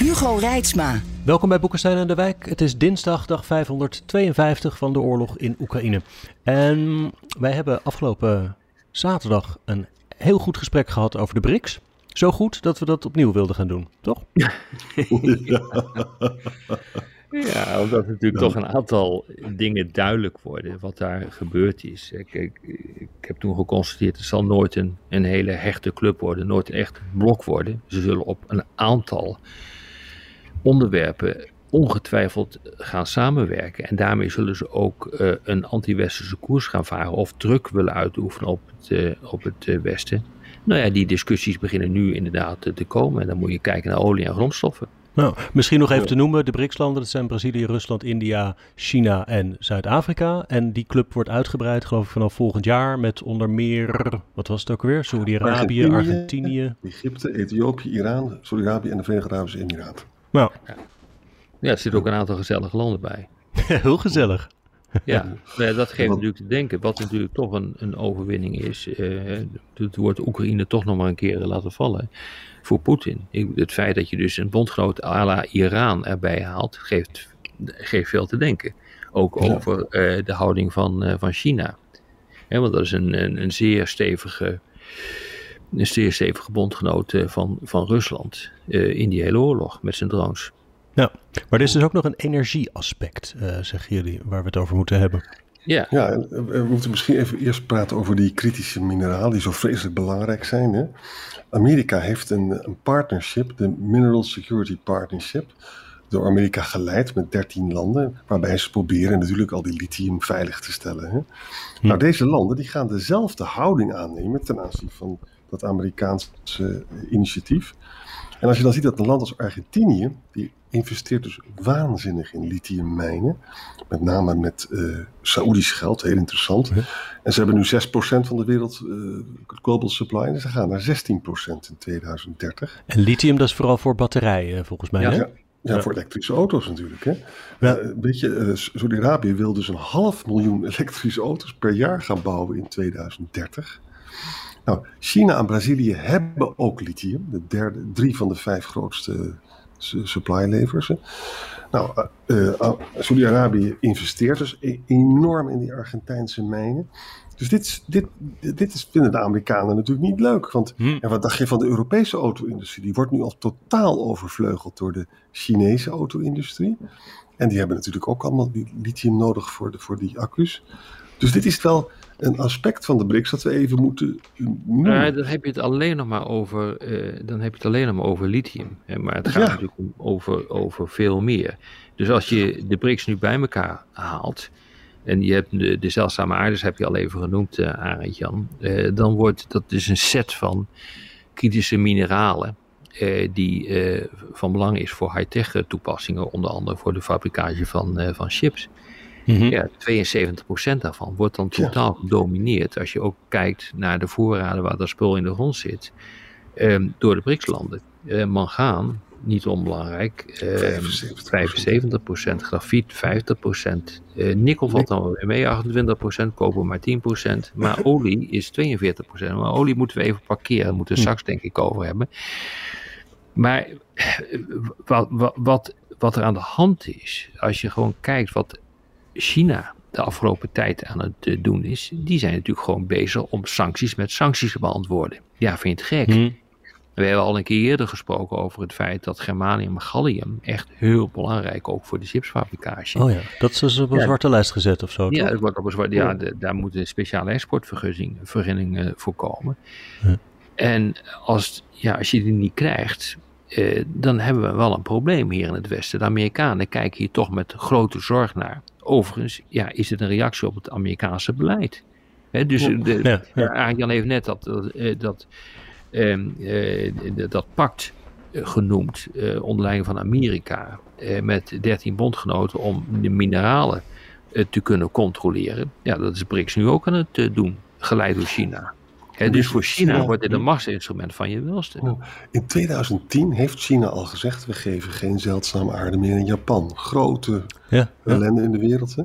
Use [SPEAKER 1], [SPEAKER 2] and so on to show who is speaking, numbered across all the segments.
[SPEAKER 1] Hugo Reitsma.
[SPEAKER 2] Welkom bij Boekenstein en de Wijk. Het is dinsdag, dag 552 van de oorlog in Oekraïne. En wij hebben afgelopen zaterdag een heel goed gesprek gehad over de BRICS. Zo goed dat we dat opnieuw wilden gaan doen, toch?
[SPEAKER 3] Ja, omdat natuurlijk toch een aantal dingen duidelijk worden wat daar gebeurd is. Ik, ik, ik heb toen geconstateerd, het zal nooit een, een hele hechte club worden, nooit een echt blok worden. Ze zullen op een aantal onderwerpen ongetwijfeld gaan samenwerken. En daarmee zullen ze ook uh, een anti-westerse koers gaan varen of druk willen uitoefenen op het, uh, op het uh, Westen. Nou ja, die discussies beginnen nu inderdaad te komen. En dan moet je kijken naar olie en grondstoffen.
[SPEAKER 2] Nou, misschien nog even te noemen, de BRICS-landen, dat zijn Brazilië, Rusland, India, China en Zuid-Afrika. En die club wordt uitgebreid, geloof ik, vanaf volgend jaar met onder meer, wat was het ook weer? Saudi-Arabië, Argentinië,
[SPEAKER 4] Egypte, Ethiopië, Iran, Saudi-Arabië en de Verenigde Arabische Emiraten.
[SPEAKER 2] Nou.
[SPEAKER 3] Ja. ja, er zitten ook een aantal gezellige landen bij.
[SPEAKER 2] Heel gezellig.
[SPEAKER 3] Ja, ja, dat geeft natuurlijk te denken. Wat natuurlijk toch een, een overwinning is. Uh, het wordt Oekraïne toch nog maar een keer laten vallen voor Poetin. Het feit dat je dus een bondgenoot à la Iran erbij haalt, geeft, geeft veel te denken. Ook ja. over uh, de houding van, uh, van China. He, want dat is een, een, een, zeer stevige, een zeer stevige bondgenoot uh, van, van Rusland in die hele oorlog met zijn drones.
[SPEAKER 2] Ja, maar er is dus ook nog een energieaspect, zeggen jullie, waar we het over moeten hebben.
[SPEAKER 3] Ja.
[SPEAKER 4] ja, we moeten misschien even eerst praten over die kritische mineralen die zo vreselijk belangrijk zijn. Hè? Amerika heeft een, een partnership, de Mineral Security Partnership, door Amerika geleid met 13 landen, waarbij ze proberen natuurlijk al die lithium veilig te stellen. Hè? Hm. Nou, deze landen die gaan dezelfde houding aannemen ten aanzien van dat Amerikaanse initiatief. En als je dan ziet dat een land als Argentinië, die investeert dus waanzinnig in lithiummijnen. Met name met uh, Saoedisch geld, heel interessant. Ja. En ze hebben nu 6% van de wereld uh, global supply. En ze gaan naar 16% in 2030.
[SPEAKER 2] En lithium, dat is vooral voor batterijen volgens mij,
[SPEAKER 4] ja,
[SPEAKER 2] hè?
[SPEAKER 4] Ja, ja, ja, voor elektrische auto's natuurlijk. Hè? Ja. Uh, weet je, uh, Saudi-Arabië wil dus een half miljoen elektrische auto's per jaar gaan bouwen in 2030. Nou, China en Brazilië hebben ook lithium. De derde, drie van de vijf grootste supply levers. Nou, uh, uh, Saudi-Arabië investeert dus enorm in die Argentijnse mijnen. Dus dit, dit, dit is, vinden de Amerikanen natuurlijk niet leuk. Want
[SPEAKER 2] Hm.
[SPEAKER 4] en wat dacht je van de Europese auto-industrie? Die wordt nu al totaal overvleugeld door de Chinese auto-industrie. En die hebben natuurlijk ook allemaal die lithium nodig voor, de, voor die accu's. Dus dit is wel een aspect van de BRICS dat we even moeten noemen.
[SPEAKER 3] Ja, dan heb je het alleen nog maar over, uh, dan heb je het alleen nog maar over lithium. Hè? Maar het gaat
[SPEAKER 4] Ja.
[SPEAKER 3] natuurlijk over, over veel meer. Dus als je de BRICS nu bij elkaar haalt. En je hebt de, de zeldzame aardes, heb je al even genoemd, uh, Arend Jan. Uh, dan wordt dat dus een set van kritische mineralen. Uh, die uh, van belang is voor high-tech toepassingen, onder andere voor de fabricage van, van chips.
[SPEAKER 2] Mhm.
[SPEAKER 3] Ja, 72% daarvan wordt dan totaal gedomineerd. Als je ook kijkt naar de voorraden waar dat spul in de grond zit. Um, door de BRICS-landen. Uh, mangaan, niet onbelangrijk. Um, 75%, grafiet 50%. Uh, nikkel valt dan weer mee, 28%, koper maar 10%. Maar olie is 42%. Maar olie moeten we even parkeren, daar moeten we straks denk ik over hebben. Maar wat, wat, wat er aan de hand is, als je gewoon kijkt wat China de afgelopen tijd aan het uh, doen is, die zijn natuurlijk gewoon bezig om sancties met sancties te beantwoorden. Ja, vind je het gek?
[SPEAKER 2] Hmm.
[SPEAKER 3] We hebben al een keer eerder gesproken over het feit dat germanium en gallium echt heel belangrijk ook voor de chipsfabricage.
[SPEAKER 2] Oh ja, dat is dus op een ja, zwarte lijst gezet of zo.
[SPEAKER 3] Ja, dat wordt op een zwarte, ja de, daar moet een speciale exportvergunning uh, voor komen. Ja. En als, ja, als je die niet krijgt, uh, dan hebben we wel een probleem hier in het Westen. De Amerikanen kijken hier toch met grote zorg naar. Overigens, ja, is het een reactie op het Amerikaanse beleid. He, dus de, ja, ja. Jan heeft net dat, dat, dat, um, uh, dat pact genoemd onder leiding van Amerika met 13 bondgenoten om de mineralen te kunnen controleren. Ja, dat is BRICS nu ook aan het doen, geleid door China. Dus voor China wordt dit een machtsinstrument van je welste.
[SPEAKER 4] In 2010 heeft China al gezegd: we geven geen zeldzame aarde meer in Japan. Grote ja, ellende in de wereld. Hè?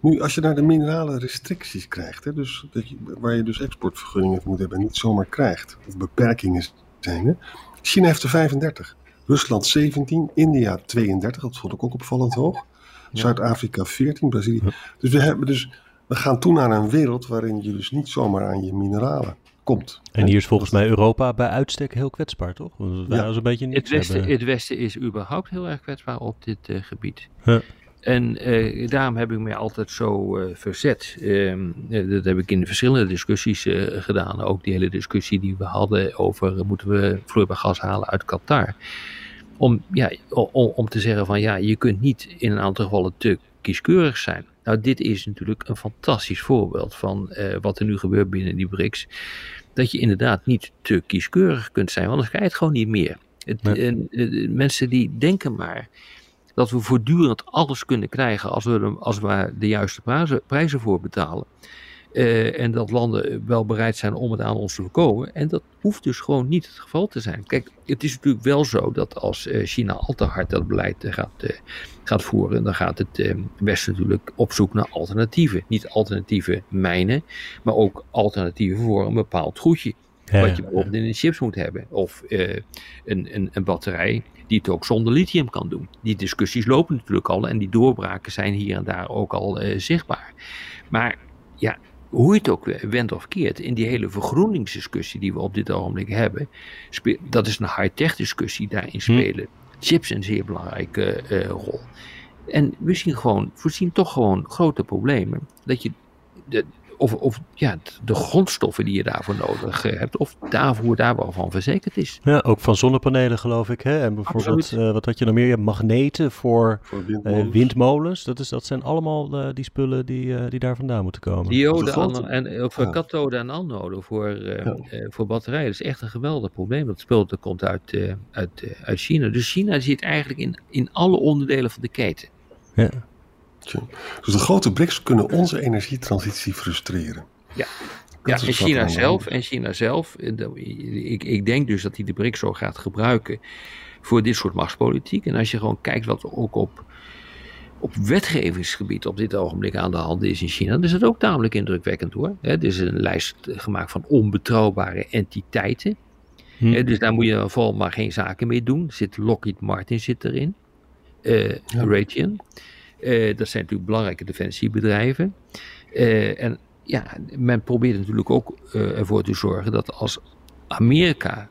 [SPEAKER 4] Nu, als je naar de minerale restricties krijgt, hè, dus dat je, waar je dus exportvergunningen moet hebben en niet zomaar krijgt, of beperkingen zijn. Hè? China heeft er 35, Rusland 17, India 32, dat vond ik ook opvallend hoog. Zuid-Afrika 14, Brazilië. Dus we hebben dus. We gaan toe naar een wereld waarin je dus niet zomaar aan je mineralen komt.
[SPEAKER 2] En hier is volgens mij Europa bij uitstek heel kwetsbaar, toch? Want
[SPEAKER 3] ja. een beetje het, westen, het Westen is überhaupt heel erg kwetsbaar op dit uh, gebied. Ja. En uh, daarom heb ik mij altijd zo uh, verzet. Uh, dat heb ik in verschillende discussies gedaan. Ook die hele discussie die we hadden over moeten we vloeibaar gas halen uit Qatar. Om, ja, om, om te zeggen van ja, je kunt niet in een aantal gevallen te kieskeurig zijn. Nou, dit is natuurlijk een fantastisch voorbeeld van wat er nu gebeurt binnen die BRICS dat je inderdaad niet te kieskeurig kunt zijn, want dan ga je het gewoon niet meer. Het, mensen die denken maar dat we voortdurend alles kunnen krijgen als we, als we de juiste prijzen voor betalen. Uh, en dat landen wel bereid zijn om het aan ons te voorkomen. En dat hoeft dus gewoon niet het geval te zijn. Kijk, het is natuurlijk wel zo dat als uh, China al te hard dat beleid uh, gaat, gaat voeren, dan gaat het Westen natuurlijk op zoek naar alternatieven. Niet alternatieve mijnen, maar ook alternatieven voor een bepaald goedje. wat je bijvoorbeeld in de chips moet hebben. Of een, een, een batterij die het ook zonder lithium kan doen. Die discussies lopen natuurlijk al en die doorbraken zijn hier en daar ook al zichtbaar. Maar ja, hoe je het ook wendt of keert, in die hele vergroeningsdiscussie die we op dit ogenblik hebben, dat is een high-tech discussie, daarin hm. spelen chips een zeer belangrijke uh, rol. En we zien gewoon, we zien toch gewoon grote problemen. Dat je de, of, of ja, de grondstoffen die je daarvoor nodig eh, hebt, of daarvoor daar wel van verzekerd is.
[SPEAKER 2] Ja, ook van zonnepanelen geloof ik. Hè? En bijvoorbeeld, uh, wat had je nog meer? Je magneten voor, voor windmolens. Uh, windmolens. Dat, is, dat zijn allemaal die spullen die, die daar vandaan moeten komen.
[SPEAKER 3] Dioden en, of ja. kathode en anode voor, ja. voor batterijen. Dat is echt een geweldig probleem. Dat spul dat komt uit, uit, uit China. Dus China zit eigenlijk in, in alle onderdelen van de keten.
[SPEAKER 2] Ja.
[SPEAKER 4] Dus de grote BRICS kunnen onze energietransitie frustreren.
[SPEAKER 3] Ja, ja en China zelf, en China zelf, eh, ik, ik denk dus dat hij de BRICS zo gaat gebruiken voor dit soort machtspolitiek. En als je gewoon kijkt wat ook op, op wetgevingsgebied op dit ogenblik aan de hand is in China, dan is het ook tamelijk indrukwekkend hoor. Er is een lijst gemaakt van onbetrouwbare entiteiten. Hm. Dus daar moet je vooral maar geen zaken mee doen. Zit Lockheed Martin zit erin. Uh, ja. Raytheon. Uh, dat zijn natuurlijk belangrijke defensiebedrijven. Uh, en ja, men probeert natuurlijk ook uh, ervoor te zorgen dat als Amerika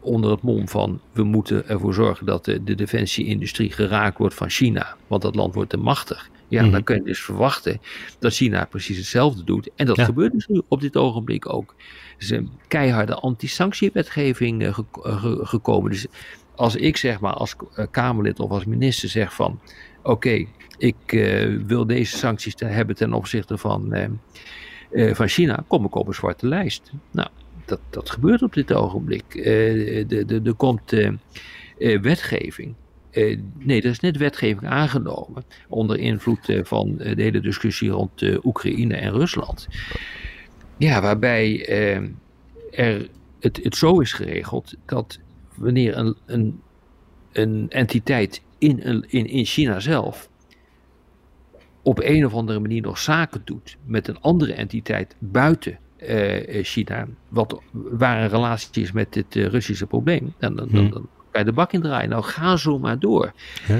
[SPEAKER 3] onder het mom van we moeten ervoor zorgen dat de, de defensieindustrie geraakt wordt van China, want dat land wordt te machtig. Ja, dan kun je dus verwachten dat China precies hetzelfde doet. En dat gebeurt dus nu op dit ogenblik ook. Er is een keiharde anti-sanctiewetgeving gekomen. Dus als ik zeg maar als Kamerlid of als minister zeg van oké, ik uh, wil deze sancties te hebben ten opzichte van, uh, uh, van China, kom ik op een zwarte lijst. Nou, dat, dat gebeurt op dit ogenblik. Er komt wetgeving. nee, er is net wetgeving aangenomen onder invloed van de hele discussie rond Oekraïne en Rusland. Ja, waarbij er het, het zo is geregeld dat wanneer een, een, een entiteit in, in, in China zelf op een of andere manier nog zaken doet met een andere entiteit buiten uh, China, wat, waar een relatie is met dit uh, Russische probleem, dan, dan, dan, hmm. dan, kan je de bak in draaien. Nou, ga zo maar door. Ja.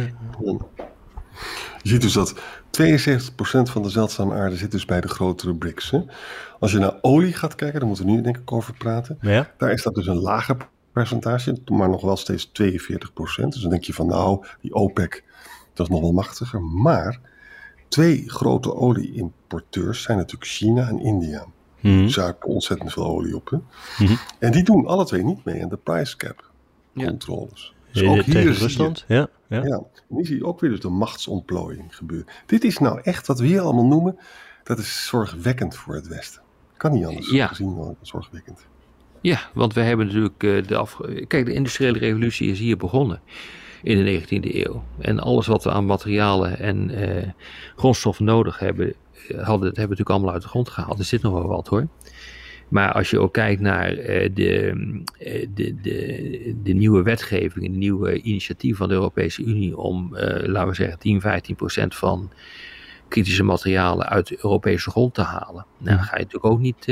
[SPEAKER 4] Je ziet dus dat 72% van de zeldzame aarde zit dus bij de grotere BRICS. Hè? Als je naar olie gaat kijken, daar moeten we nu denk ik over praten. Ja. Daar is dat dus een lager percentage, maar nog wel steeds 42 procent. Dus dan denk je van nou, die OPEC, dat is nog wel machtiger. Maar twee grote olieimporteurs zijn natuurlijk China en India. Mm -hmm. zuipen ontzettend veel olie op. Hè? Mm En die doen alle twee niet mee aan de price cap controles.
[SPEAKER 2] Dus ook hier Tegen Rusland, ja,
[SPEAKER 4] ja. ja. En hier zie je ook weer dus de machtsontplooiing gebeuren. Dit is nou echt wat we hier allemaal noemen, dat is zorgwekkend voor het Westen. Kan niet anders ja. gezien zorgwekkend.
[SPEAKER 3] Ja, want we hebben natuurlijk uh, de. Kijk, de industriële revolutie is hier begonnen in de 19e eeuw. En alles wat we aan materialen en uh, grondstoffen nodig hebben, hadden, dat hebben we natuurlijk allemaal uit de grond gehaald. Er zit nog wel wat hoor. Maar als je ook kijkt naar uh, de, uh, de, de, de, nieuwe wetgeving, de nieuwe initiatief van de Europese Unie om, uh, laten we zeggen, 10, 15 procent van kritische materialen uit de Europese grond te halen. Nou, dan ga je natuurlijk ook niet,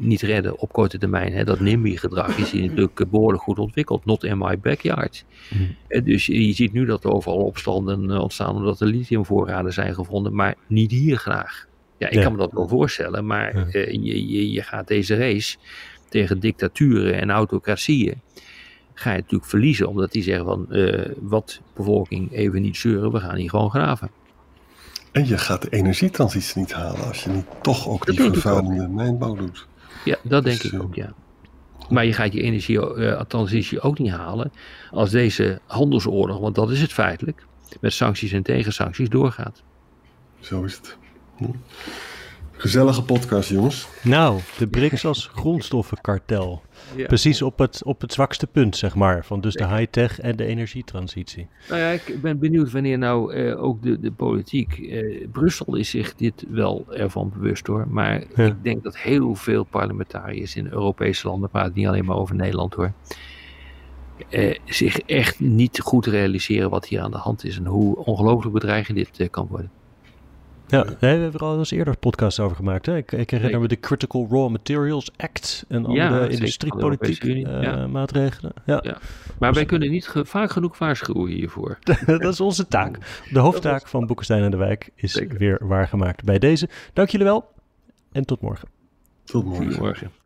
[SPEAKER 3] niet redden op korte termijn. Hè. Dat NIMBY-gedrag is hier natuurlijk behoorlijk goed ontwikkeld. Not in my backyard. Mm. dus je ziet nu dat er overal opstanden ontstaan omdat er lithiumvoorraden zijn gevonden, maar niet hier graag. Ja, ik kan me dat wel voorstellen, maar je, je, je gaat deze race tegen dictaturen en autocratieën, ga je natuurlijk verliezen, omdat die zeggen van, uh, wat bevolking even niet zeuren, we gaan hier gewoon graven.
[SPEAKER 4] En je gaat de energietransitie niet halen als je niet toch ook die vervuilende mijnbouw doet.
[SPEAKER 3] Ja, dat dus, denk ik ook, ja. Maar je gaat je energietransitie ook niet halen als deze handelsoorlog, want dat is het feitelijk, met sancties en tegensancties doorgaat.
[SPEAKER 4] Zo is het. Gezellige podcast, jongens.
[SPEAKER 2] Nou, de BRICS als grondstoffenkartel. Ja. Precies op het, op het zwakste punt, zeg maar. Van dus de high-tech en de energietransitie.
[SPEAKER 3] Nou ja, ik ben benieuwd wanneer nou eh, ook de, de politiek... Eh, Brussel is zich dit wel ervan bewust hoor. Maar ja. ik denk dat heel veel parlementariërs in Europese landen... praat niet alleen maar over Nederland hoor... Eh, zich echt niet goed realiseren wat hier aan de hand is... en hoe ongelooflijk bedreigend dit eh, kan worden.
[SPEAKER 2] Ja, we hebben er al eens eerder podcast over gemaakt. Hè? Ik, ik herinner me de Critical Raw Materials Act en andere ja, uh, ja. maatregelen. Ja. ja.
[SPEAKER 3] Maar wij kunnen niet ge vaak genoeg waarschuwen hiervoor.
[SPEAKER 2] dat is onze taak. De hoofdtaak van Boekenstein en de Wijk is Zeker. weer waargemaakt bij deze. Dank jullie wel en tot morgen.
[SPEAKER 4] Tot morgen.
[SPEAKER 3] Tot morgen.